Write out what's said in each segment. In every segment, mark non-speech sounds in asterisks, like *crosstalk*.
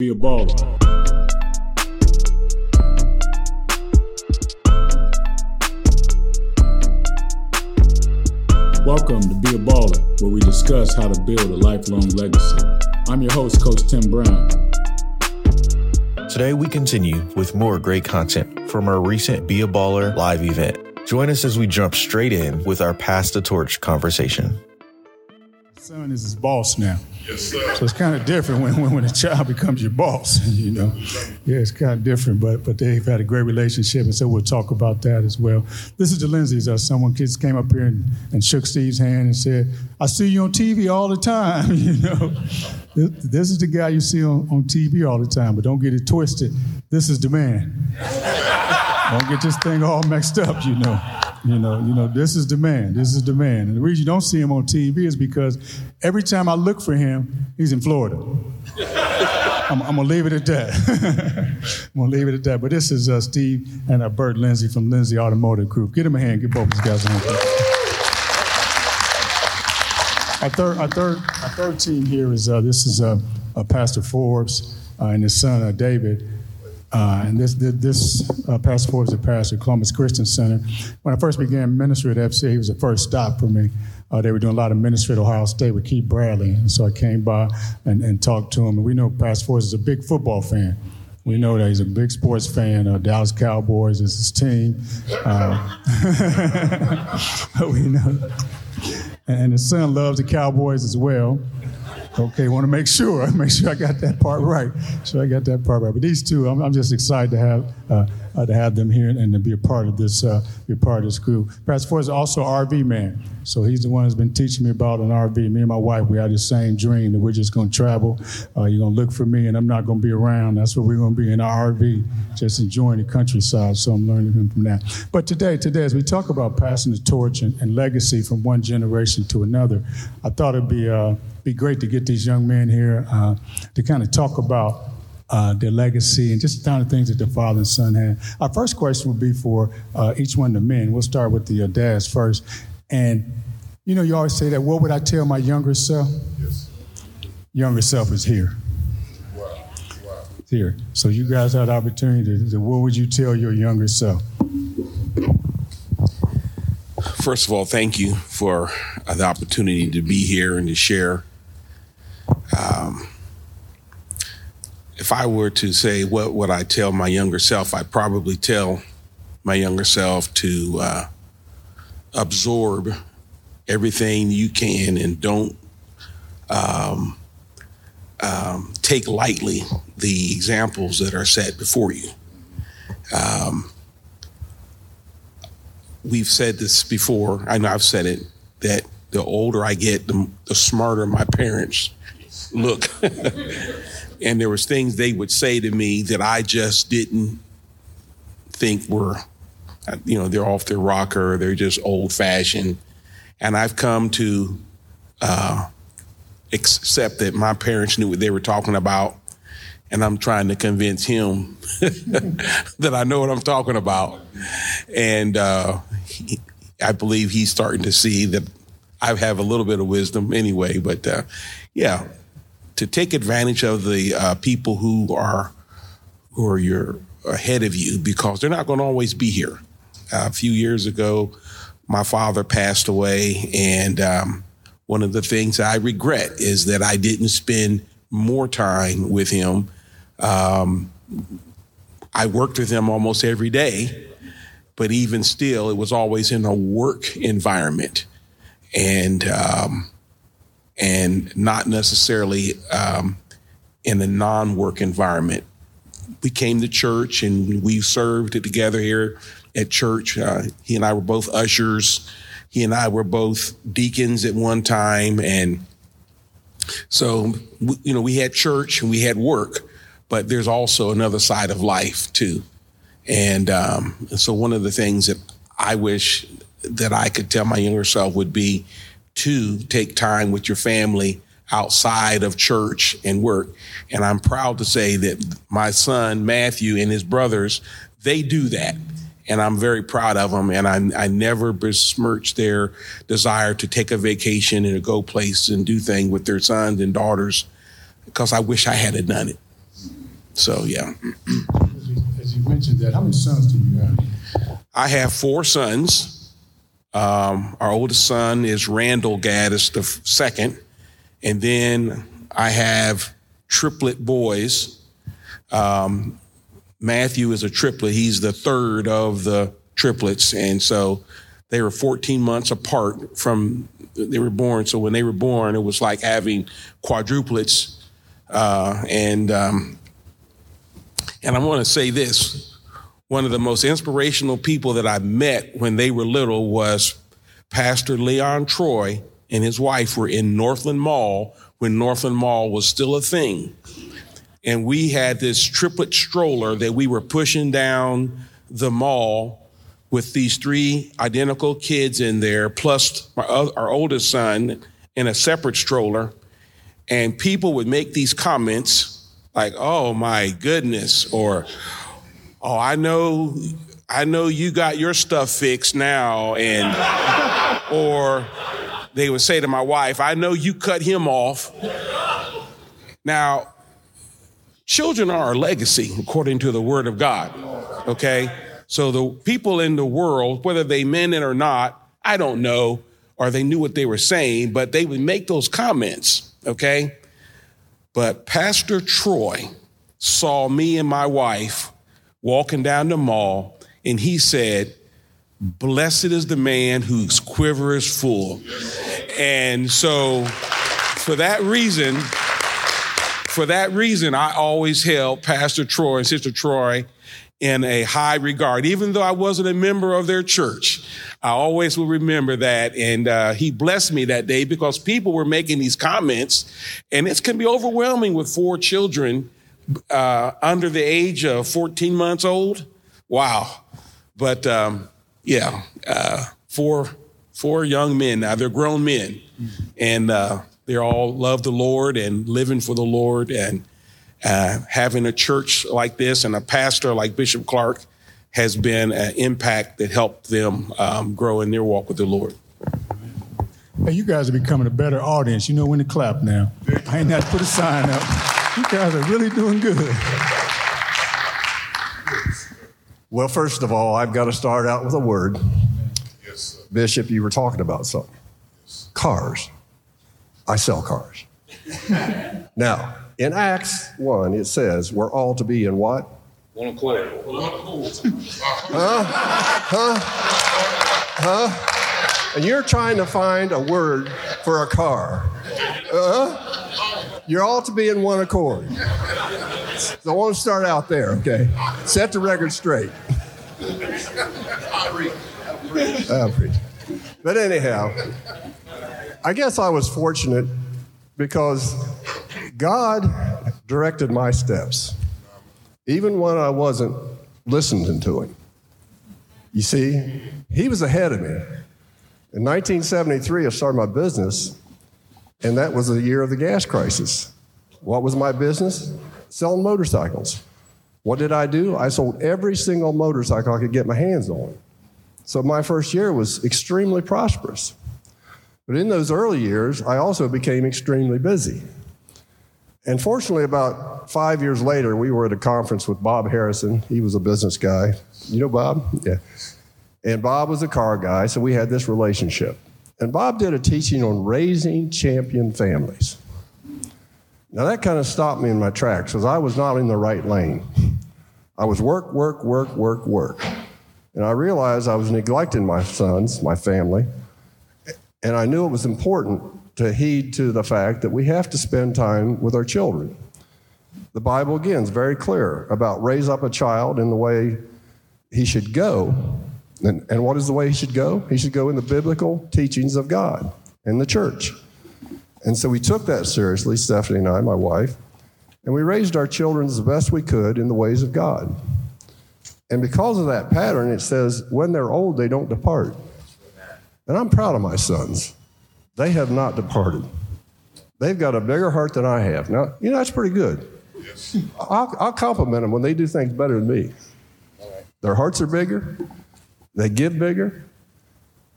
Be a baller. Welcome to Be a Baller, where we discuss how to build a lifelong legacy. I'm your host, Coach Tim Brown. Today, we continue with more great content from our recent Be a Baller live event. Join us as we jump straight in with our Pass the Torch conversation. Son is his boss now. Yes, sir. So it's kind of different when, when, when a child becomes your boss, *laughs* you know. Yeah, it's kind of different, but but they've had a great relationship, and so we'll talk about that as well. This is the Lindsays. Uh, someone kids came up here and, and shook Steve's hand and said, "I see you on TV all the time." *laughs* you know, this, this is the guy you see on, on TV all the time, but don't get it twisted. This is the man. *laughs* don't get this thing all mixed up, you know. You know, you know, this is the man. This is the man. And the reason you don't see him on TV is because every time I look for him, he's in Florida. *laughs* I'm, I'm, gonna leave it at that. *laughs* I'm gonna leave it at that. But this is uh, Steve and uh, Burt Lindsay from Lindsay Automotive Group. Give them a hand. Give both these guys a hand. Our third, our third, our third team here is uh, this is uh, uh, Pastor Forbes uh, and his son David. Uh, and this this uh, Pastor Forbes is a pastor at Columbus Christian Center. When I first began ministry at FC, he was the first stop for me. Uh, they were doing a lot of ministry at Ohio State with Keith Bradley, and so I came by and, and talked to him. And we know Pastor Forbes is a big football fan. We know that he's a big sports fan. Uh, Dallas Cowboys is his team. Uh, *laughs* we know, and his son loves the Cowboys as well. Okay, want to make sure, I *laughs* make sure I got that part right. Sure, I got that part right. But these two, I'm, I'm just excited to have uh, uh, to have them here and to be a part of this, uh, be a part of this group. Pastor Forbes is also an RV man, so he's the one who's been teaching me about an RV. Me and my wife, we had the same dream that we're just going to travel. Uh, you're going to look for me, and I'm not going to be around. That's what we're going to be in our RV, just enjoying the countryside. So I'm learning him from that. But today, today, as we talk about passing the torch and, and legacy from one generation to another, I thought it'd be uh, be great to get these young men here uh, to kind of talk about uh, their legacy and just the kind of things that the father and son had. Our first question would be for uh, each one of the men. We'll start with the uh, dads first. And, you know, you always say that, what would I tell my younger self? Yes. Younger self is here. Wow. Wow. Here. So you guys had the opportunity to, to, what would you tell your younger self? First of all, thank you for the opportunity to be here and to share um, if I were to say what would I tell my younger self, I'd probably tell my younger self to uh, absorb everything you can and don't um, um, take lightly the examples that are set before you. Um, we've said this before. I know I've said it that the older I get, the, the smarter my parents look. *laughs* and there was things they would say to me that I just didn't think were, you know, they're off their rocker, they're just old fashioned. And I've come to uh, accept that my parents knew what they were talking about, and I'm trying to convince him *laughs* that I know what I'm talking about. And uh, he, I believe he's starting to see that I have a little bit of wisdom anyway. But uh, yeah, to take advantage of the uh, people who are who are your ahead of you because they're not going to always be here. Uh, a few years ago, my father passed away, and um, one of the things I regret is that I didn't spend more time with him. Um, I worked with him almost every day, but even still, it was always in a work environment, and um, and not necessarily um, in a non-work environment. We came to church and we served together here at church. Uh, he and I were both ushers. He and I were both deacons at one time, and so you know we had church and we had work, but there's also another side of life too. And um, so one of the things that I wish that I could tell my younger self would be to take time with your family outside of church and work. And I'm proud to say that my son, Matthew, and his brothers, they do that. And I'm very proud of them. And I, I never besmirch their desire to take a vacation and to go place and do things with their sons and daughters because I wish I had done it. So yeah, As you, as you mentioned that, how many sons do you have? I have four sons. Um, our oldest son is Randall Gaddis the second, and then I have triplet boys. Um, Matthew is a triplet. He's the third of the triplets, and so they were 14 months apart from they were born. So when they were born, it was like having quadruplets. Uh, and um, and I want to say this: one of the most inspirational people that I met when they were little was Pastor Leon Troy and his wife were in Northland Mall when Northland Mall was still a thing. And we had this triplet stroller that we were pushing down the mall with these three identical kids in there, plus our oldest son in a separate stroller. And people would make these comments like, oh my goodness, or oh, I know, I know you got your stuff fixed now. And, *laughs* or they would say to my wife, I know you cut him off. Now, children are a legacy according to the word of God. Okay. So the people in the world, whether they meant it or not, I don't know, or they knew what they were saying, but they would make those comments. Okay. But Pastor Troy saw me and my wife walking down the mall, and he said, Blessed is the man whose quiver is full. And so, for that reason, for that reason, I always held Pastor Troy and Sister Troy in a high regard, even though I wasn't a member of their church. I always will remember that. And uh, he blessed me that day because people were making these comments, and it can be overwhelming with four children uh, under the age of 14 months old. Wow. But um, yeah, uh, four four young men now. They're grown men, and uh, they're all love the Lord and living for the Lord and uh, having a church like this and a pastor like Bishop Clarke has been an impact that helped them um, grow in their walk with the Lord. Hey, you guys are becoming a better audience. You know when to clap now. I ain't had to put a sign up. You guys are really doing good. Well, first of all, I've got to start out with a word. Bishop, you were talking about something. Cars. I sell cars. *laughs* now, in Acts 1, it says we're all to be in what? One accord. Huh? Huh? Huh? And you're trying to find a word for a car. Uh, you're all to be in one accord. So I want to start out there, okay? Set the record straight. I'll preach. But anyhow, I guess I was fortunate because God directed my steps, even when I wasn't listening to Him. You see, He was ahead of me. In 1973, I started my business, and that was the year of the gas crisis. What was my business? Selling motorcycles. What did I do? I sold every single motorcycle I could get my hands on. So my first year was extremely prosperous. But in those early years, I also became extremely busy. And fortunately, about five years later, we were at a conference with Bob Harrison. He was a business guy. You know Bob? Yeah. And Bob was a car guy, so we had this relationship. And Bob did a teaching on raising champion families. Now, that kind of stopped me in my tracks because I was not in the right lane. I was work, work, work, work, work. And I realized I was neglecting my sons, my family. And I knew it was important to heed to the fact that we have to spend time with our children. The Bible, again, is very clear about raise up a child in the way he should go. And, and what is the way he should go? He should go in the biblical teachings of God and the church. And so we took that seriously, Stephanie and I, my wife, and we raised our children as best we could in the ways of God. And because of that pattern, it says, when they're old, they don't depart. And I'm proud of my sons. They have not departed. They've got a bigger heart than I have. Now, you know, that's pretty good. I'll, I'll compliment them when they do things better than me. Their hearts are bigger, they give bigger,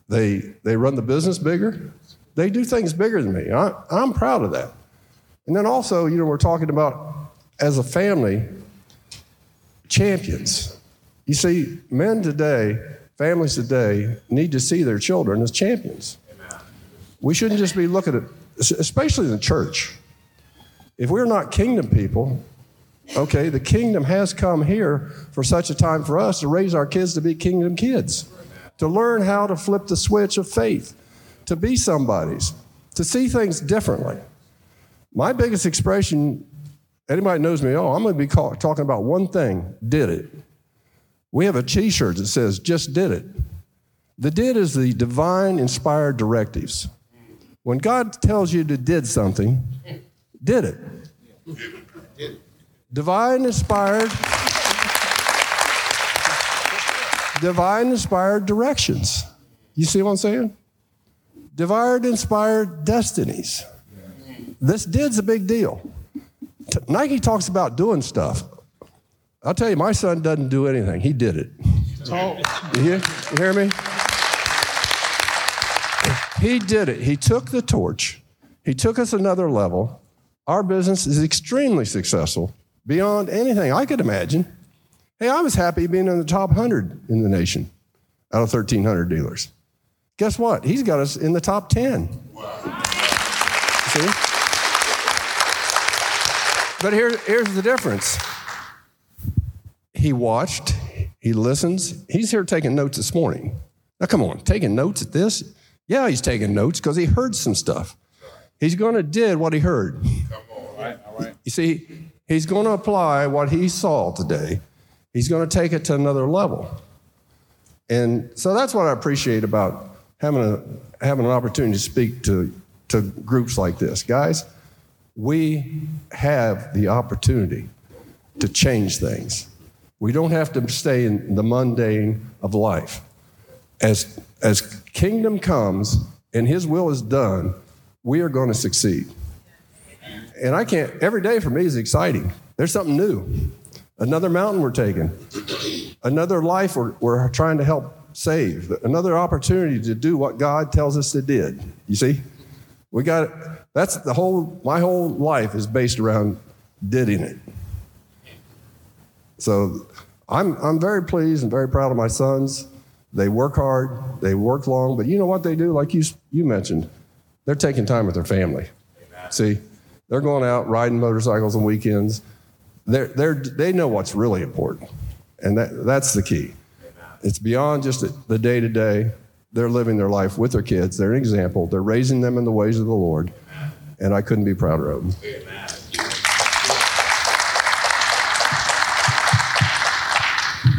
they, they run the business bigger, they do things bigger than me. I, I'm proud of that. And then also, you know, we're talking about as a family, champions. You see, men today, families today, need to see their children as champions. We shouldn't just be looking at, especially in the church. If we're not kingdom people, okay, the kingdom has come here for such a time for us to raise our kids to be kingdom kids, to learn how to flip the switch of faith, to be somebody's, to see things differently. My biggest expression, anybody knows me, oh, I'm going to be call, talking about one thing did it. We have a t shirt that says, just did it. The did is the divine inspired directives. When God tells you to did something, did it. Divine inspired divine inspired directions. You see what I'm saying? Divine inspired destinies. This did's a big deal. Nike talks about doing stuff. I'll tell you, my son doesn't do anything. He did it. You hear, you hear me? He did it. He took the torch. He took us another level. Our business is extremely successful beyond anything I could imagine. Hey, I was happy being in the top 100 in the nation out of 1,300 dealers. Guess what? He's got us in the top 10. Wow. See? But here, here's the difference. He watched, he listens. He's here taking notes this morning. Now, come on, taking notes at this? Yeah, he's taking notes because he heard some stuff. He's going to did what he heard. Come on, all right, all right. You see, he's going to apply what he saw today. He's going to take it to another level. And so that's what I appreciate about having, a, having an opportunity to speak to, to groups like this. Guys, we have the opportunity to change things. We don't have to stay in the mundane of life. As as kingdom comes and his will is done, we are going to succeed. And I can't, every day for me is exciting. There's something new. Another mountain we're taking, another life we're, we're trying to help save, another opportunity to do what God tells us to did. You see? We got that's the whole my whole life is based around didding it. So I'm I'm very pleased and very proud of my sons. They work hard, they work long, but you know what they do? Like you, you mentioned, they're taking time with their family. Amen. See, they're going out riding motorcycles on weekends. They're, they're, they know what's really important, and that, that's the key. It's beyond just the day to day. They're living their life with their kids. They're an example. They're raising them in the ways of the Lord, and I couldn't be prouder of them.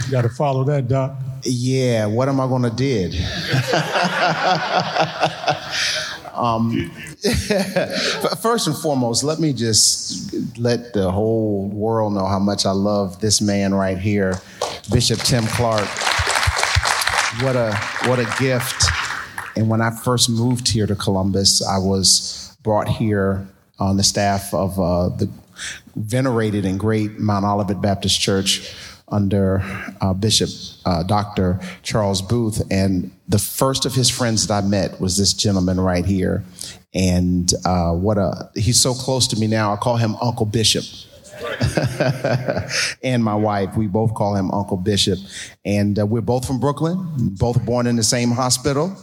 You got to follow that, Doc. Yeah, what am I going to did? *laughs* um, *laughs* first and foremost, let me just let the whole world know how much I love this man right here, Bishop Tim Clarke. What a what a gift! And when I first moved here to Columbus, I was brought here on the staff of uh, the venerated and great Mount Olivet Baptist Church under uh, Bishop uh, Dr. Charles Booth. And the first of his friends that I met was this gentleman right here. And uh, what a, he's so close to me now. I call him Uncle Bishop. *laughs* and my wife, we both call him Uncle Bishop. And uh, we're both from Brooklyn, both born in the same hospital,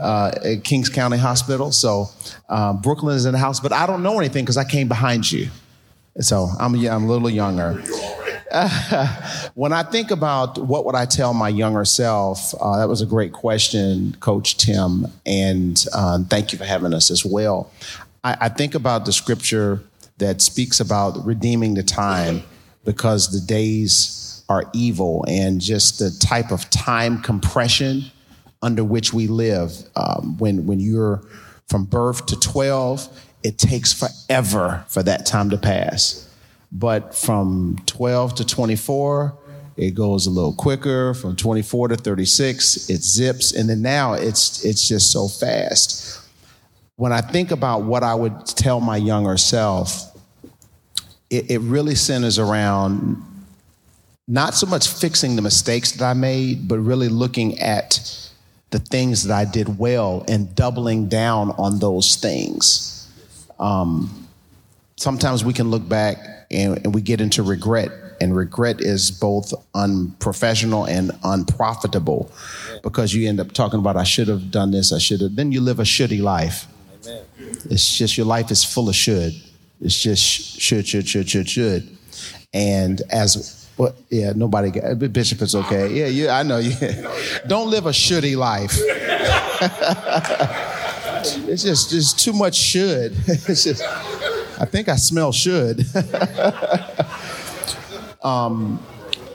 uh, Kings County Hospital. So uh, Brooklyn is in the house, but I don't know anything because I came behind you. So I'm, I'm a little younger. *laughs* when I think about what would I tell my younger self, uh, that was a great question, Coach Tim, and uh, thank you for having us as well. I, I think about the scripture that speaks about redeeming the time because the days are evil and just the type of time compression under which we live. Um, when when you're from birth to 12, it takes forever for that time to pass. But from 12 to 24, it goes a little quicker. From 24 to 36, it zips. And then now it's, it's just so fast. When I think about what I would tell my younger self, it, it really centers around not so much fixing the mistakes that I made, but really looking at the things that I did well and doubling down on those things. Um, sometimes we can look back and, and we get into regret And regret is both unprofessional and unprofitable because you end up talking about, I should have done this, I should have. Then you live a shouldy life. It's just your life is full of should. It's just should, should, should, should, should. And as what? Yeah, nobody. Got, Bishop is okay. Yeah, yeah, I know. You *laughs* don't live a shouldy life. *laughs* it's just there's too much should. *laughs* It's just. I think I smell should. *laughs* um,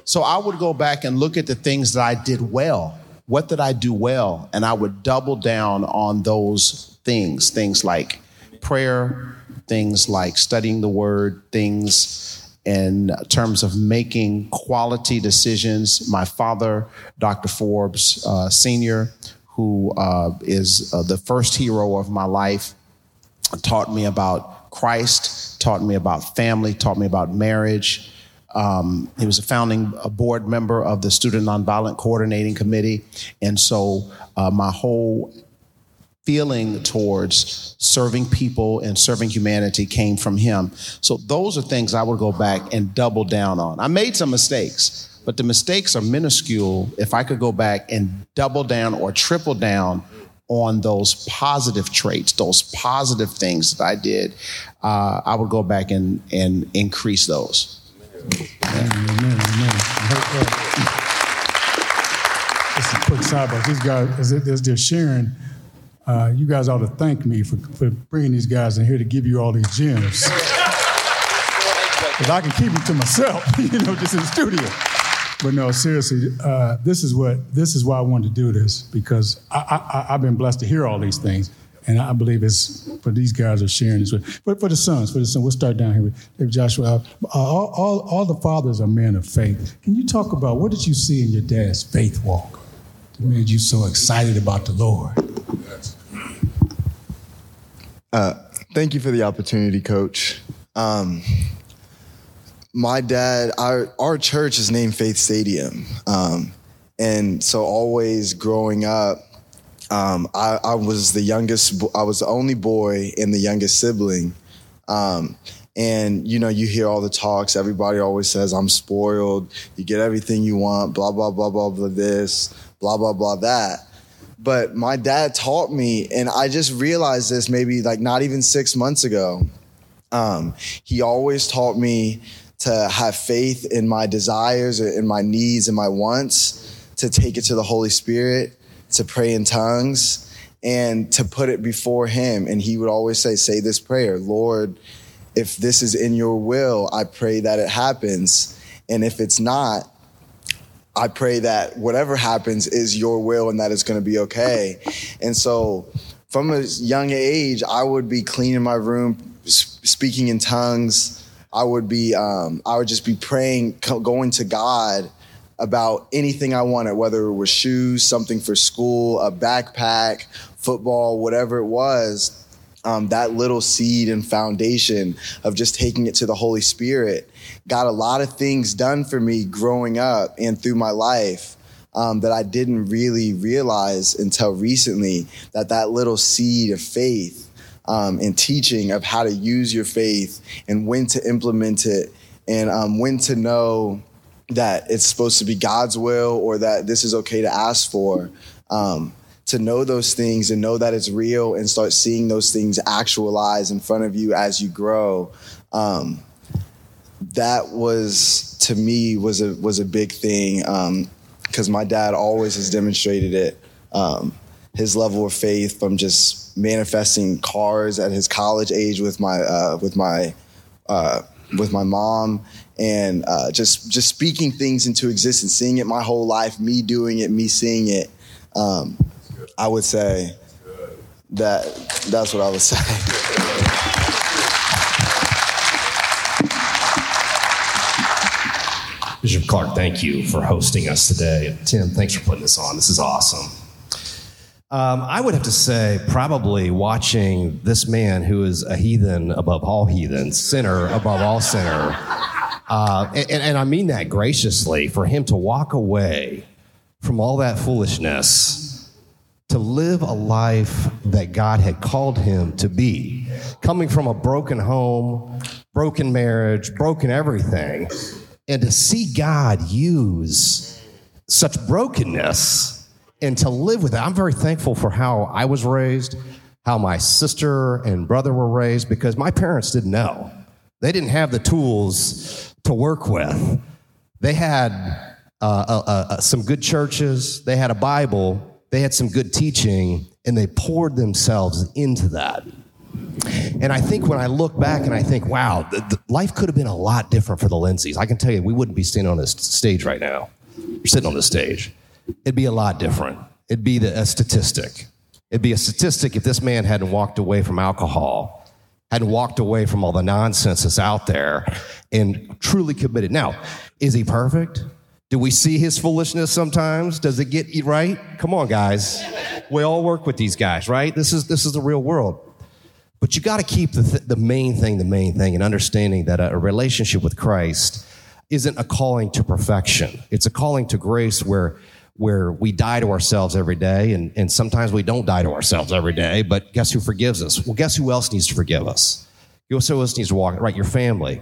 so I would go back and look at the things that I did well. What did I do well? And I would double down on those things. Things like prayer, things like studying the word, things in terms of making quality decisions. My father, Dr. Forbes uh, Sr., who uh, is uh, the first hero of my life, taught me about Christ, taught me about family, taught me about marriage. Um, he was a founding a board member of the Student Nonviolent Coordinating Committee. And so uh, my whole feeling towards serving people and serving humanity came from him. So those are things I would go back and double down on. I made some mistakes, but the mistakes are minuscule if I could go back and double down or triple down on those positive traits, those positive things that I did, uh, I would go back and, and increase those. Amen, amen, amen. Just a quick sidebar. These guys, as, as they're sharing, uh, you guys ought to thank me for, for bringing these guys in here to give you all these gems. *laughs* Because I can keep them to myself, *laughs* you know, just in the studio. But no, seriously, uh, this is what this is why I wanted to do this because I, I've been blessed to hear all these things, and I believe it's for these guys are sharing this with. But for the sons, for the sons, we'll start down here with Joshua. Uh, all, all, all the fathers are men of faith. Can you talk about what did you see in your dad's faith walk that made you so excited about the Lord? Uh, thank you for the opportunity, Coach. Um, my dad, our our church is named Faith Stadium, um, and so always growing up, um, I, I, was the youngest. I was the only boy and the youngest sibling. Um, and you know, you hear all the talks. Everybody always says, "I'm spoiled. You get everything you want." Blah blah blah blah blah. This blah blah blah that. But my dad taught me, and I just realized this maybe like not even six months ago. Um, he always taught me to have faith in my desires, in my needs, and my wants, to take it to the Holy Spirit, to pray in tongues, and to put it before Him. And He would always say, Say this prayer, Lord, if this is in your will, I pray that it happens. And if it's not, I pray that whatever happens is your will and that it's going to be okay. And so, from a young age, I would be cleaning my room, speaking in tongues, I would be, um, I would just be praying, going to God about anything I wanted, whether it was shoes, something for school, a backpack, football, whatever it was. Um, that little seed and foundation of just taking it to the Holy Spirit got a lot of things done for me growing up and through my life. Um, that I didn't really realize until recently that that little seed of faith um, and teaching of how to use your faith and when to implement it and um, when to know that it's supposed to be God's will or that this is okay to ask for. Um, to know those things and know that it's real and start seeing those things actualize in front of you as you grow. Um, that was to me was a was a big thing because um, my dad always has demonstrated it. Um, his level of faith from just manifesting cars at his college age with my uh, with my uh, with my mom and uh, just just speaking things into existence, seeing it my whole life, me doing it, me seeing it. Um, I would say that that's what I would say. Bishop Clarke, thank you for hosting us today. Tim, thanks for putting this on. This is awesome. Um, I would have to say, probably watching this man who is a heathen above all heathens, sinner above all sinner. Uh, and, and I mean that graciously, for him to walk away from all that foolishness to live a life that God had called him to be, coming from a broken home, broken marriage, broken everything, And to see God use such brokenness and to live with it, I'm very thankful for how I was raised, how my sister and brother were raised, because my parents didn't know. They didn't have the tools to work with. They had uh, uh, uh, some good churches, they had a Bible, they had some good teaching, and they poured themselves into that. And I think when I look back and I think, wow, the, the life could have been a lot different for the Lindsays. I can tell you, we wouldn't be sitting on this stage right now. We're sitting on this stage. It'd be a lot different. It'd be the, a statistic. It'd be a statistic if this man hadn't walked away from alcohol, hadn't walked away from all the nonsense that's out there, and truly committed. Now, is he perfect? Do we see his foolishness sometimes? Does it get right? Come on, guys. We all work with these guys, right? This is this is the real world. But you got to keep the, th- the main thing the main thing and understanding that a, a relationship with Christ isn't a calling to perfection. It's a calling to grace where where we die to ourselves every day, and, and sometimes we don't die to ourselves every day, but guess who forgives us? Well, guess who else needs to forgive us? Guess who else needs to walk? Right, your family.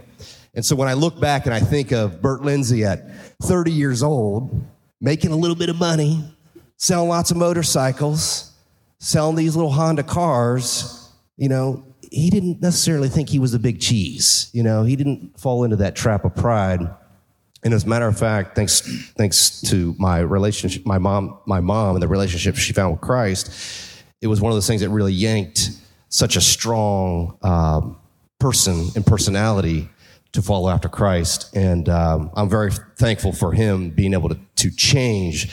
And so when I look back and I think of Burt Lindsay at 30 years old, making a little bit of money, selling lots of motorcycles, selling these little Honda cars, you know, he didn't necessarily think he was a big cheese. You know, he didn't fall into that trap of pride. And as a matter of fact, thanks thanks to my relationship, my mom, my mom, and the relationship she found with Christ, it was one of those things that really yanked such a strong um, person and personality to follow after Christ. And um, I'm very thankful for him being able to, to change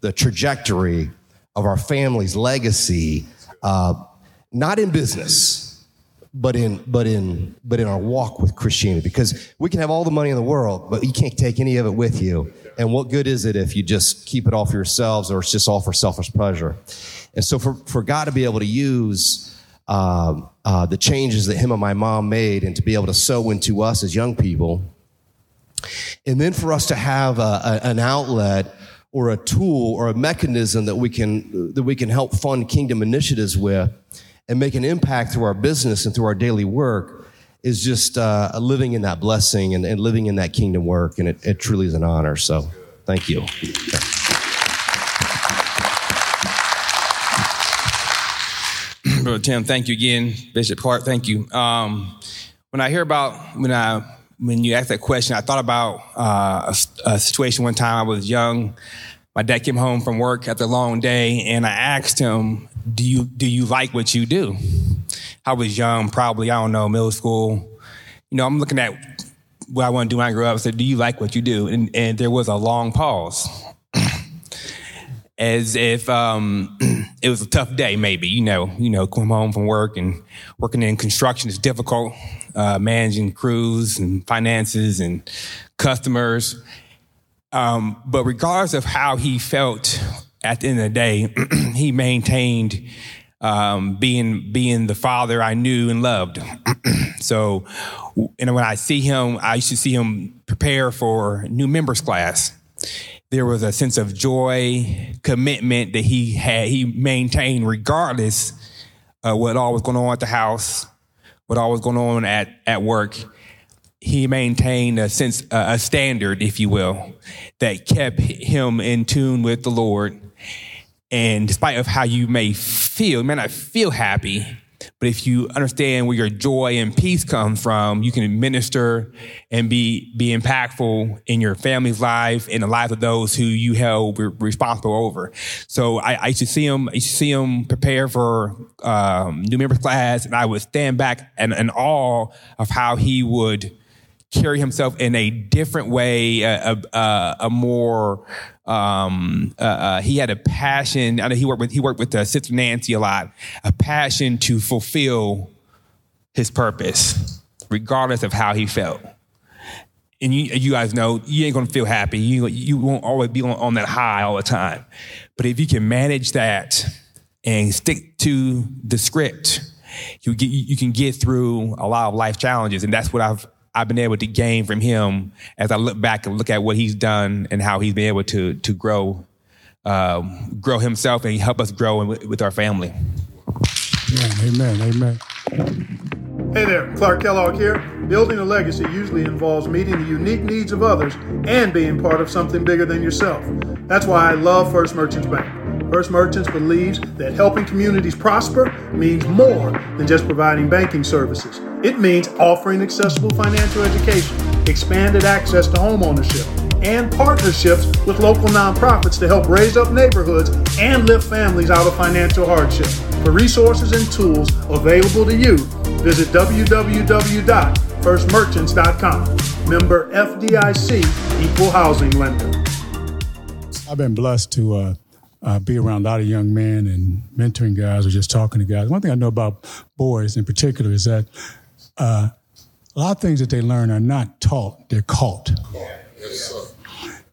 the trajectory of our family's legacy uh, not in business, but in but in but in our walk with Christianity. Because we can have all the money in the world, but you can't take any of it with you. And what good is it if you just keep it all for yourselves or it's just all for selfish pleasure? And so for, for God to be able to use um, uh, the changes that him and my mom made and to be able to sow into us as young people, and then for us to have a, a, an outlet or a tool or a mechanism that we can that we can help fund kingdom initiatives with and make an impact through our business and through our daily work is just uh, living in that blessing and, and, living in that kingdom work. And it, it truly is an honor. So thank you. *clears throat* Brother Tim, thank you again. Bishop Clarke, thank you. Um, when I hear about when I when you asked that question, I thought about uh, a, a, situation one time. I was young. My dad came home from work after a long day, and I asked him, do you do you like what you do? I was young, probably I don't know, middle school. You know, I'm looking at what I want to do when I grow up. Said, "Do you like what you do?" And, and there was a long pause, *clears throat* as if um, *clears throat* it was a tough day. Maybe you know, you know, coming home from work and working in construction is difficult. Uh, managing crews and finances and customers. Um, but regardless of how he felt at the end of the day, *clears throat* he maintained um, being being the father I knew and loved. *clears throat* so, and when I see him, I used to see him prepare for new members class. There was a sense of joy, commitment that he had. He maintained regardless of what all was going on at the house, what all was going on at at work. He maintained a sense, a standard, if you will, that kept him in tune with the Lord and despite of how you may feel, you may not feel happy, but if you understand where your joy and peace come from, you can administer and be be impactful in your family's life and the lives of those who you held responsible over. So I, I, used to see him, I used to see him prepare for um, new members class, and I would stand back and in awe of how he would carry himself in a different way, a, a, a more um, uh, uh, he had a passion. I know he worked with he worked with uh, Sister Nancy a lot. A passion to fulfill his purpose, regardless of how he felt. And you, you guys know you ain't gonna feel happy. You you won't always be on, on that high all the time. But if you can manage that and stick to the script, you get you can get through a lot of life challenges, and that's what I've I've been able to gain from him as I look back and look at what he's done and how he's been able to to grow um, grow himself and help us grow with, with our family. Amen. Amen. Amen. Hey there, Clark Kellogg here. Building a legacy usually involves meeting the unique needs of others and being part of something bigger than yourself. That's why I love First Merchants Bank. First Merchants believes that helping communities prosper means more than just providing banking services. It means offering accessible financial education, expanded access to homeownership, and partnerships with local nonprofits to help raise up neighborhoods and lift families out of financial hardship. For resources and tools available to you, visit www.firstmerchants.com. Member FDIC, Equal Housing Lender. I've been blessed to uh, uh, be around a lot of young men and mentoring guys or just talking to guys. One thing I know about boys in particular is that uh, a lot of things that they learn are not taught, they're caught.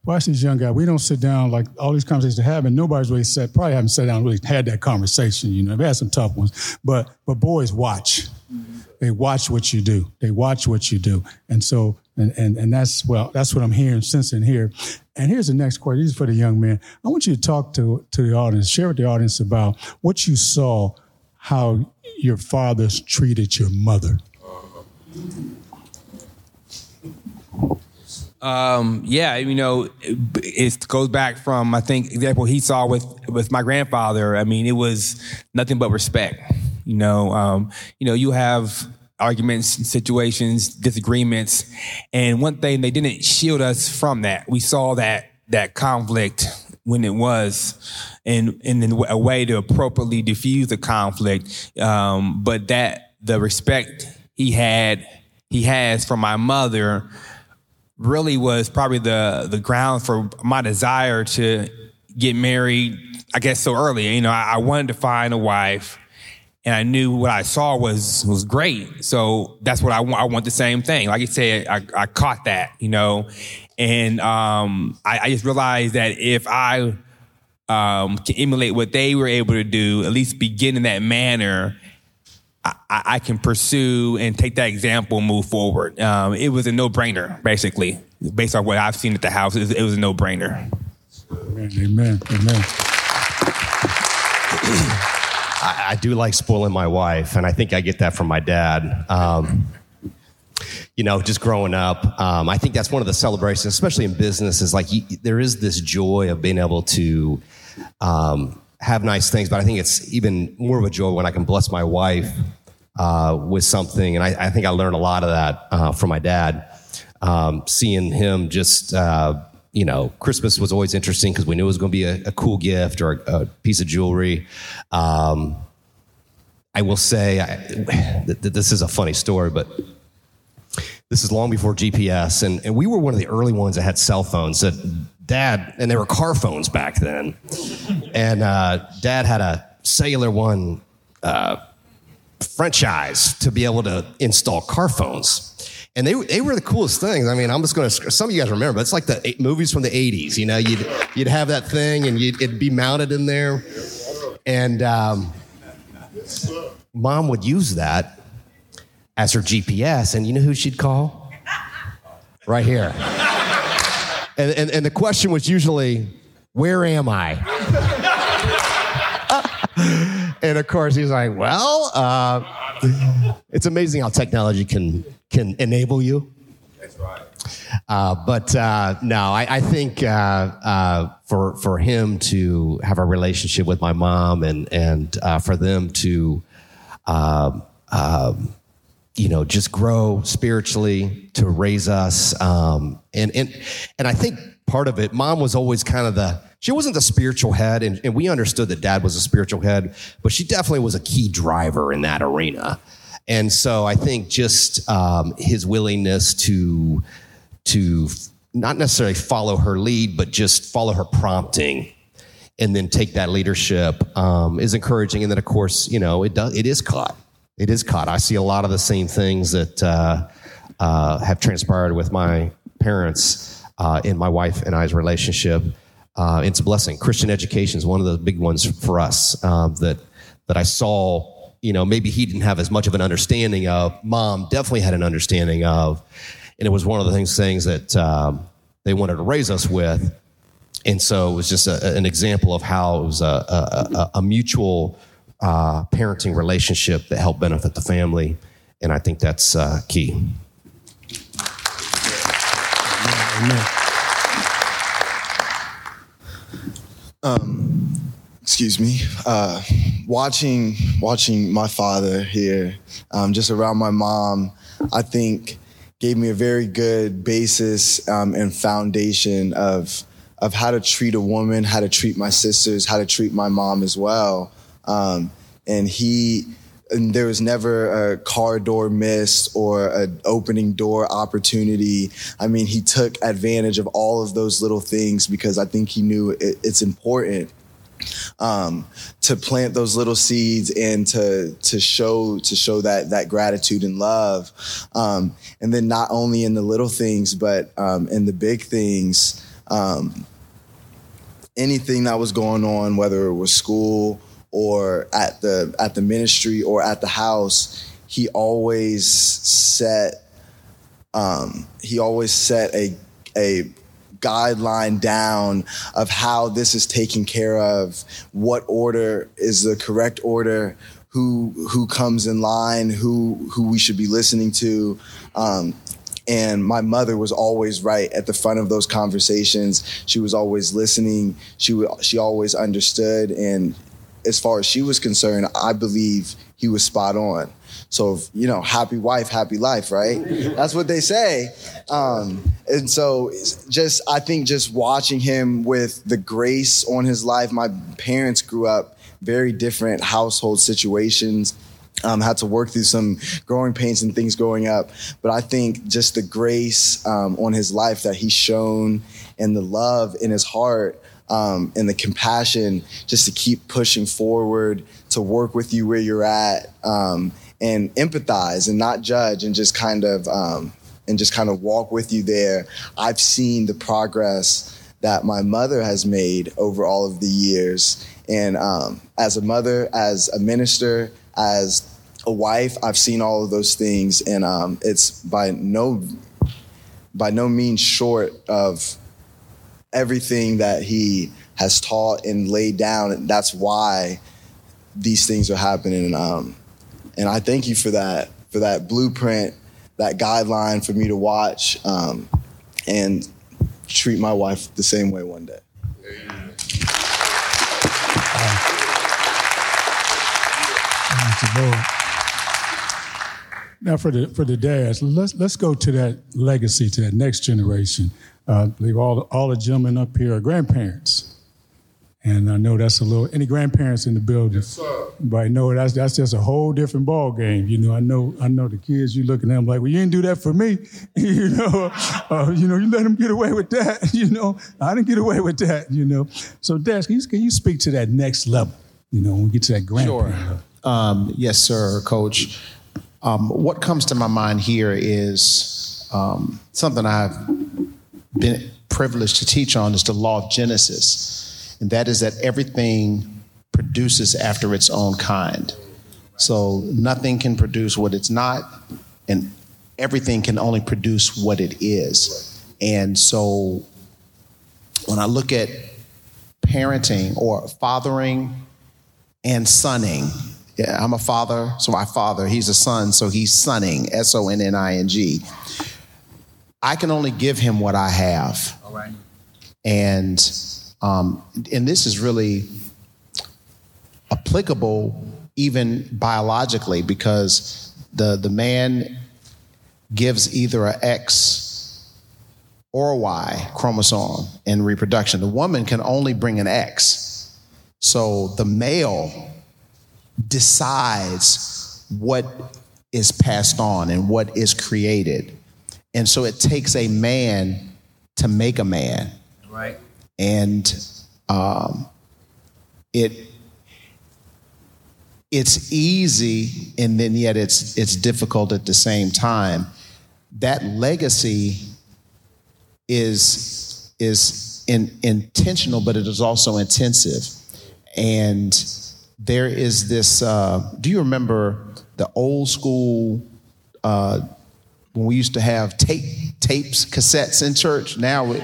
Watch these young guys. We don't sit down like all these conversations they're having. Nobody's really sat, probably haven't sat down and really had that conversation. You know, they've had some tough ones, but but boys watch. They watch what you do. They watch what you do, and so and and and that's well, that's what I'm hearing, sensing here. And here's the next question. This is for the young man. I want you to talk to to the audience, share with the audience about what you saw, how your fathers treated your mother. Um, yeah, you know, it, goes back from I think example he saw with with my grandfather. I mean, it was nothing but respect. You know, um, you know, you have arguments, situations, disagreements, and one thing they didn't shield us from that. We saw that that conflict when it was, and and a way to appropriately diffuse the conflict. Um, but that the respect he had, he has for my mother really was probably the the ground for my desire to get married. I guess so early. You know, I, I wanted to find a wife, and I knew what I saw was was great. So that's what I want. I want the same thing. Like I said, I, I caught that. You know, and um, I, I just realized that if I um, can emulate what they were able to do, at least begin in that manner. I, I can pursue and take that example and move forward. Um, it was a no brainer, basically, based on what I've seen at the house. It was, it was a no brainer. Amen. Amen. Amen. I, I do like spoiling my wife, and I think I get that from my dad. Um, you know, just growing up, um, I think that's one of the celebrations, especially in business, is like you, there is this joy of being able to um, have nice things, but I think it's even more of a joy when I can bless my wife uh, with something. And I, I, think I learned a lot of that uh, from my dad, um, seeing him just. Uh, you know, Christmas was always interesting because we knew it was going to be a, a, cool gift or a, a piece of jewelry. Um, I will say, I, th- this is a funny story, but this is long before GPS, and, and we were one of the early ones that had cell phones that dad, and they were car phones back then. And uh, dad had a cellular one uh, franchise to be able to install car phones. And they, they were the coolest things. I mean, I'm just going to, some of you guys remember, but it's like the eight, movies from the 80s. You know, you'd, you'd have that thing and it'd be mounted in there. And um, mom would use that as her GPS. And you know who she'd call? Right here. And, and, and the question was usually, where am I? And of course, he's like, well, uh, it's amazing how technology can, can enable you. That's right. Uh, but uh, no, I, I think uh, uh, for for him to have a relationship with my mom and and uh, for them to, um, um, you know, just grow spiritually to raise us, um, and and and I think part of it, mom was always kind of the she wasn't the spiritual head, and, and we understood that dad was a spiritual head, but she definitely was a key driver in that arena. And so I think just um, his willingness to to not necessarily follow her lead, but just follow her prompting and then take that leadership um, is encouraging. And then, of course, you know, it does, it is caught. It is caught. I see a lot of the same things that uh, uh, have transpired with my parents uh, in my wife and I's relationship. Uh, it's a blessing. Christian education is one of the big ones for us uh, that that I saw. You know, maybe he didn't have as much of an understanding of. Mom definitely had an understanding of, and it was one of the things things that um, they wanted to raise us with. And so it was just a, an example of how it was a, a, a mutual uh, parenting relationship that helped benefit the family. And I think that's uh, key. Amen. Excuse me, uh, watching watching my father here, um, just around my mom, I think gave me a very good basis um, and foundation of of how to treat a woman, how to treat my sisters, how to treat my mom as well. Um, and he and there was never a car door missed or an opening door opportunity. I mean, he took advantage of all of those little things because I think he knew it, it's important um, to plant those little seeds and to to show to show that that gratitude and love, um, and then not only in the little things but um, in the big things. Um, anything that was going on, whether it was school or at the at the ministry or at the house, he always set um, he always set a a guideline down of how this is taken care of, what order is the correct order, who who comes in line, who who we should be listening to. Um, and my mother was always right at the front of those conversations. She was always listening. She w- she always understood, and as far as she was concerned, I believe he was spot on. So, you know, happy wife, happy life, right? That's what they say. Um, and so, just, I think just watching him with the grace on his life, my parents grew up very different household situations. Um, had to work through some growing pains and things growing up. But I think just the grace um, on his life that he's shown and the love in his heart um, and the compassion just to keep pushing forward, to work with you where you're at, um, and empathize and not judge and just kind of um, and just kind of walk with you there. I've seen the progress that my mother has made over all of the years, and um, as a mother, as a minister, as a wife, I've seen all of those things, and um, it's by no by no means short of everything that he has taught and laid down. And that's why these things are happening. Um, and I thank you for that, for that blueprint, that guideline for me to watch um, and treat my wife the same way one day. You, Lord. Now, for the for the dads, let's let's go to that legacy, to that next generation. Uh, I believe all all the gentlemen up here are grandparents, and I know that's a little. Any grandparents in the building? Yes, sir. But I know that's that's just a whole different ball game. You know, I know I know the kids. You looking at them like, well, you didn't do that for me. *laughs* you know, uh, you know, you let them get away with that. *laughs* You know, I didn't get away with that. You know, so Des, can you, can you speak to that next level? You know, when we get to that grandparent level. Um, yes, sir, Coach. Um, what comes to my mind here is um, something I've been privileged to teach on is the law of Genesis, and that is that everything produces after its own kind. So nothing can produce what it's not, and everything can only produce what it is. And so when I look at parenting or fathering and sonning, yeah, I'm a father, so my father, he's a son, so he's sonning, S O N N I N G. I can only give him what I have. All right. And um, and this is really applicable even biologically because the the man gives either a X or a Y chromosome in reproduction. The woman can only bring an X. So the male decides what is passed on and what is created. And so it takes a man to make a man. Right. And um, it it's easy and then yet it's it's difficult at the same time. That legacy is is in, intentional, but it is also intensive. And there is this. Uh, do you remember the old school uh, when we used to have tape tapes, cassettes in church? Now, we,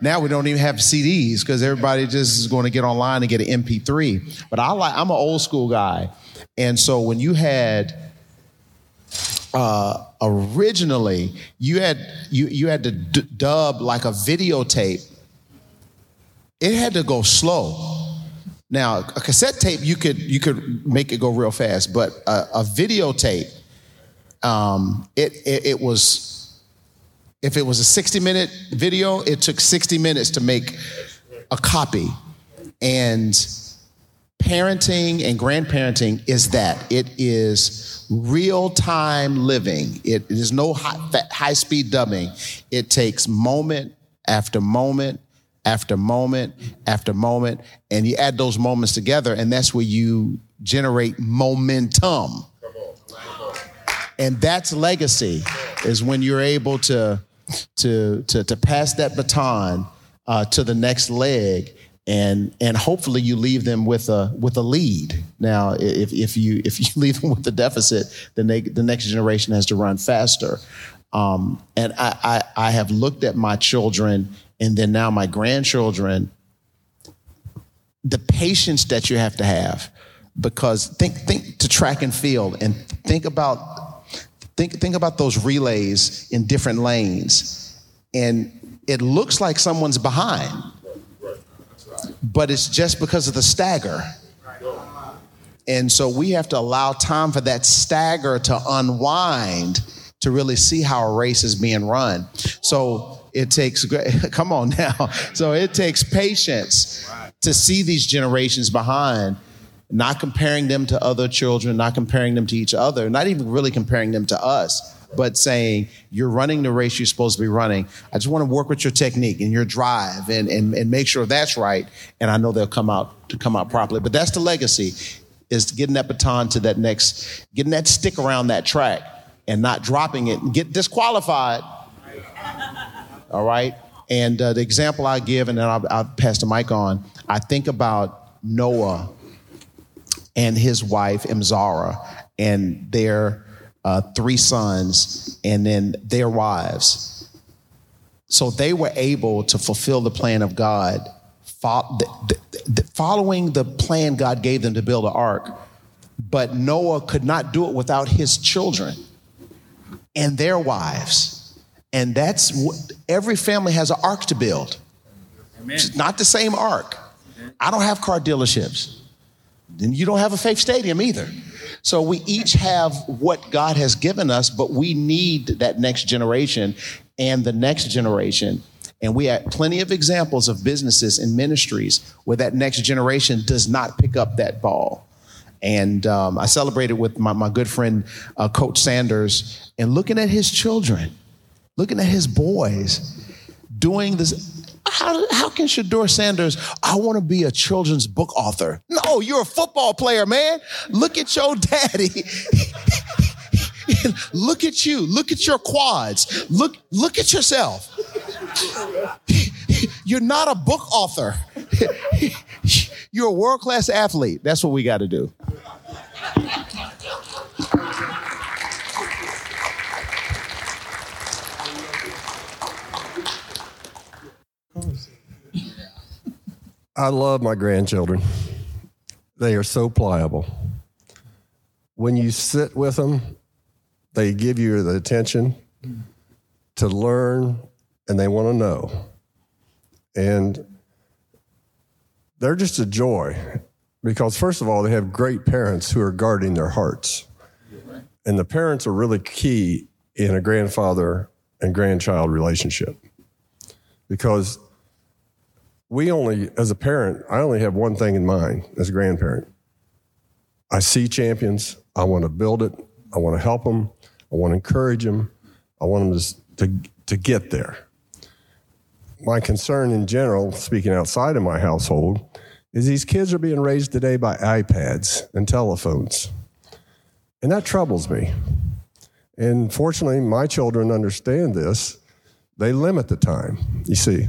now we don't even have CDs because everybody just is going to get online and get an MP3. But I like. I'm an old school guy, and so when you had uh, originally you had you you had to d- dub like a videotape. It had to go slow. Now a cassette tape you could you could make it go real fast, but a, a videotape, um, it, it it was. If it was a 60 minute video, it took 60 minutes to make a copy. And parenting and grandparenting is that it is real time living. It is no high, high speed dubbing. It takes moment after moment after moment after moment, and you add those moments together, and that's where you generate momentum. And that's legacy, is when you're able to to to, to pass that baton uh, to the next leg and and hopefully you leave them with a with a lead. Now, if if you if you *laughs* leave them with a deficit, then they, the next generation has to run faster. Um, and I, I I have looked at my children and then now my grandchildren. The patience that you have to have, because think think to track and field and think about think think about those relays in different lanes, and it looks like someone's behind but it's just because of the stagger. And so we have to allow time for that stagger to unwind to really see how a race is being run. So it takes, *laughs* come on now. So it takes patience to see these generations behind, not comparing them to other children, not comparing them to each other, not even really comparing them to us but saying you're running the race you're supposed to be running. I just want to work with your technique and your drive and, and, and make sure that's right. And I know they'll come out to come out properly. But that's the legacy is getting that baton to that next, getting that stick around that track and not dropping it and get disqualified. All right. And uh, the example I give, and then I'll, I'll pass the mic on. I think about Noah and his wife Emzara and their uh, three sons, and then their wives. So they were able to fulfill the plan of God, following the plan God gave them to build an ark. But Noah could not do it without his children and their wives. And that's what every family has an ark to build. Amen. It's not the same ark. I don't have car dealerships. Then you don't have a faith stadium either. So we each have what God has given us, but we need that next generation and the next generation. And we have plenty of examples of businesses and ministries where that next generation does not pick up that ball. And um, I celebrated with my, my good friend, uh, Coach Sanders, and looking at his children, looking at his boys doing this how, how can Shedeur Sanders, I want to be a children's book author? No, you're a football player, man. Look at your daddy. *laughs* look at you. Look at your quads. Look, look at yourself. *laughs* You're not a book author. *laughs* You're a world class athlete. That's what we got to do. I love my grandchildren. They are so pliable. When you sit with them, they give you the attention to learn and they want to know. And they're just a joy because, first of all, they have great parents who are guarding their hearts. And the parents are really key in a grandfather and grandchild relationship because we only, as a parent, I only have one thing in mind as a grandparent. I see champions. I want to build it. I want to help them. I want to encourage them. I want them to, to, to get there. My concern in general, speaking outside of my household, is these kids are being raised today by iPads and telephones. And that troubles me. And fortunately, my children understand this. They limit the time, you see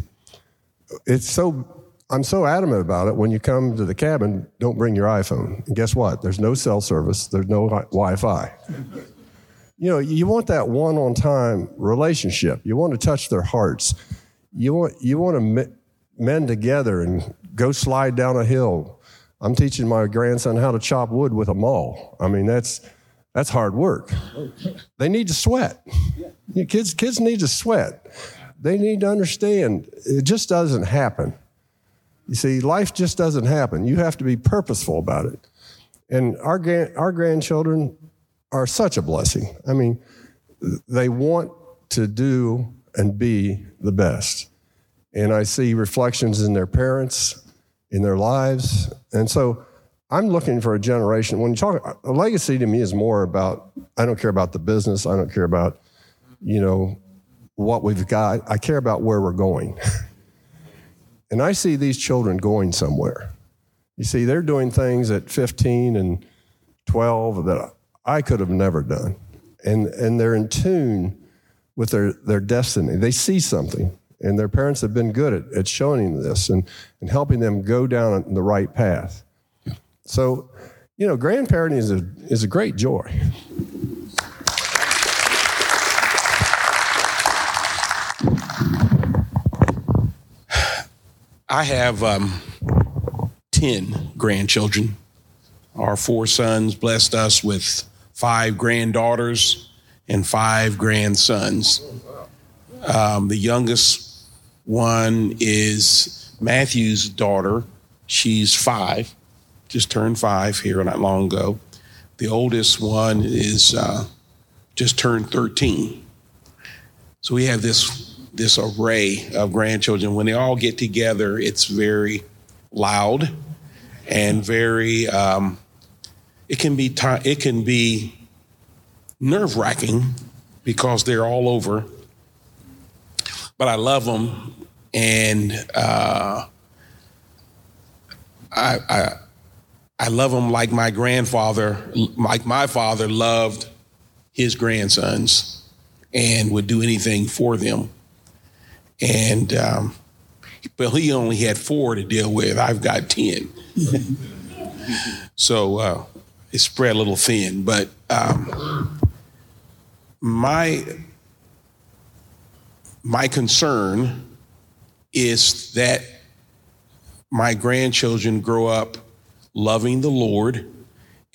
it's so I'm so adamant about it. When you come to the cabin, don't bring your iPhone. And guess what? There's no cell service. There's no Wi-Fi. you know, you want that one-on-time relationship. You want to touch their hearts. You want you want to mend together and go slide down a hill. I'm teaching my grandson how to chop wood with a maul. I mean, that's That's hard work. They need to sweat. You kids, kids need to sweat. They need to understand it just doesn't happen. You see, life just doesn't happen. You have to be purposeful about it. And our, our grandchildren are such a blessing. I mean, they want to do and be the best. And I see reflections in their parents, in their lives. And so I'm looking for a generation. When you talk, a legacy to me is more about, I don't care about the business, I don't care about, you know, what we've got. I care about where we're going. *laughs* and I see these children going somewhere. You see, they're doing things at 15 and 12 that I could have never done. And, and they're in tune with their, their destiny. They see something, and their parents have been good at, at showing them this and, and helping them go down the right path. So, you know, grandparenting is a, is a great joy. I have um, 10 grandchildren. Our four sons blessed us with five granddaughters and five grandsons. Um, the youngest one is Matthew's daughter. She's five, just turned five here not long ago. The oldest one is uh, just turned 13. So we have this this array of grandchildren. When they all get together, it's very loud and very. Um, it can be t- it can be nerve wracking because they're all over. But I love them, and uh, I, I I love them like my grandfather, like my father loved his grandsons, and would do anything for them. And um, but he only had four to deal with. I've got ten, so uh, it spread a little thin. But um, my my concern is that my grandchildren grow up loving the Lord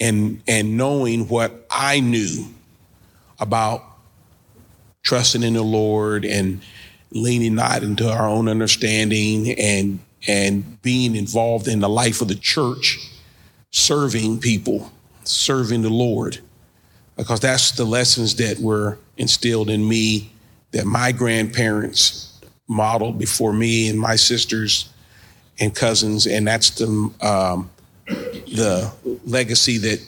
and and knowing what I knew about trusting in the Lord and leaning not into our own understanding and and being involved in the life of the church, serving people, serving the Lord. Because that's the lessons that were instilled in me that my grandparents modeled before me and my sisters and cousins, and that's the um, the legacy that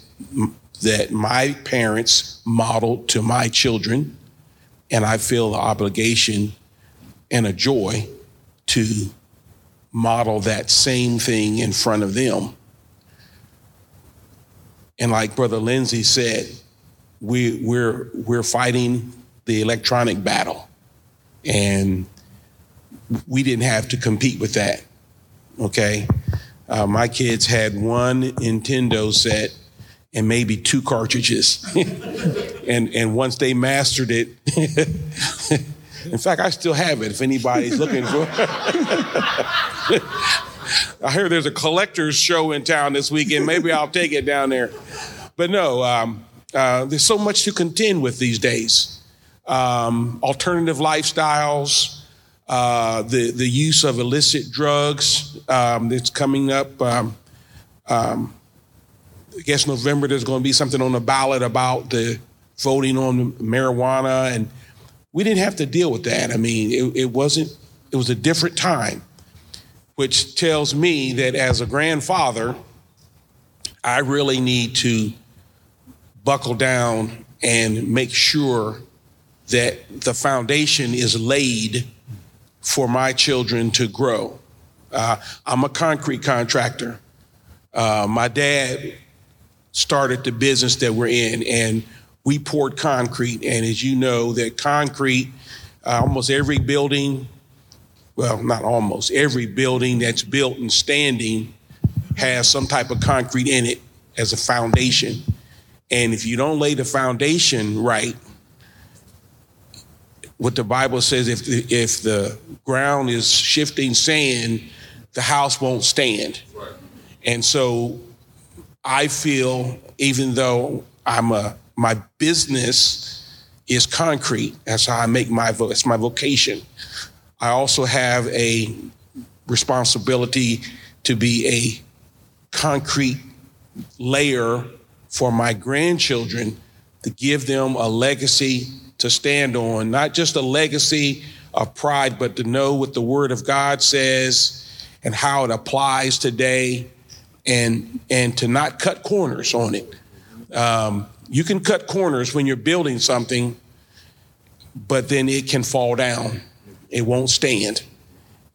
that my parents modeled to my children, and I feel the obligation and a joy to model that same thing in front of them. And like Brother Lindsay said, we, we're, we're fighting the electronic battle. And we didn't have to compete with that. Okay. Uh, my kids had one Nintendo set and maybe two cartridges. *laughs* and, and once they mastered it, *laughs* in fact, I still have it if anybody's looking for it. *laughs* I hear there's a collector's show in town this weekend. Maybe I'll take it down there. But no, um, uh, there's so much to contend with these days. Um, alternative lifestyles, uh, the the use of illicit drugs um, that's coming up. Um, um, I guess November there's going to be something on the ballot about the voting on marijuana, and we didn't have to deal with that. I mean, it, it wasn't. It was a different time, which tells me that as a grandfather, I really need to buckle down and make sure that the foundation is laid for my children to grow. Uh, I'm a concrete contractor. Uh, my dad started the business that we're in, and we poured concrete. And as you know, that concrete, uh, almost every building, well, not almost, every building that's built and standing has some type of concrete in it as a foundation. And if you don't lay the foundation right, what the Bible says, if the, if the ground is shifting sand, the house won't stand. Right. And so I feel, even though I'm a my business is concrete. That's how I make my vo- that's my vocation. I also have a responsibility to be a concrete layer for my grandchildren to give them a legacy to stand on, not just a legacy of pride, but to know what the Word of God says and how it applies today, and and to not cut corners on it. Um, you can cut corners when you're building something, but then it can fall down. It won't stand.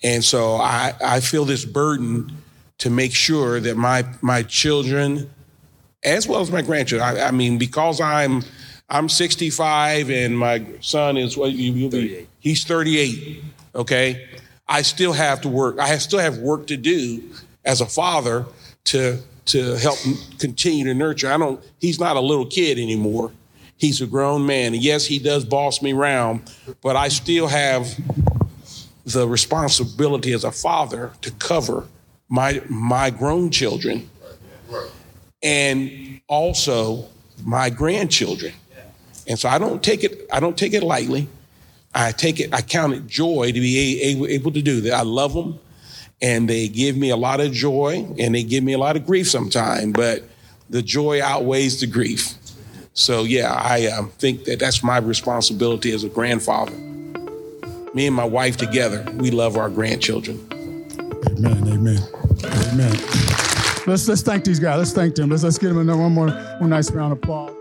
And so I, I feel this burden to make sure that my my children, as well as my grandchildren, I, I mean, because I'm I'm 65 and my son is what you, you'll be, he's 38. Okay, I still have to work. I have, still have work to do as a father to to help continue to nurture. I don't. He's not a little kid anymore. He's a grown man. And yes, he does boss me around, but I still have the responsibility as a father to cover my my grown children and also my grandchildren. And so I don't take it I don't take it lightly. I take it I count it joy to be able, able to do that. I love them and they give me a lot of joy and they give me a lot of grief sometimes, but the joy outweighs the grief. So yeah, I um, think that that's my responsibility as a grandfather. Me and my wife together, we love our grandchildren. Amen. Amen. Amen. Let's let's thank these guys. Let's thank them. Let's let's give them another one more one nice round of applause.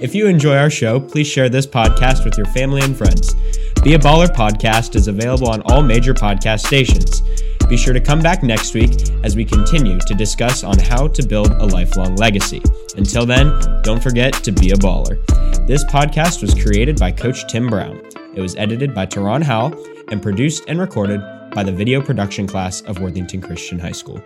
If you enjoy our show, please share this podcast with your family and friends. Be a Baller podcast is available on all major podcast stations. Be sure to come back next week as we continue to discuss on how to build a lifelong legacy. Until then, don't forget to be a baller. This podcast was created by Coach Tim Brown. It was edited by Teron Howell and produced and recorded by the video production class of Worthington Christian High School.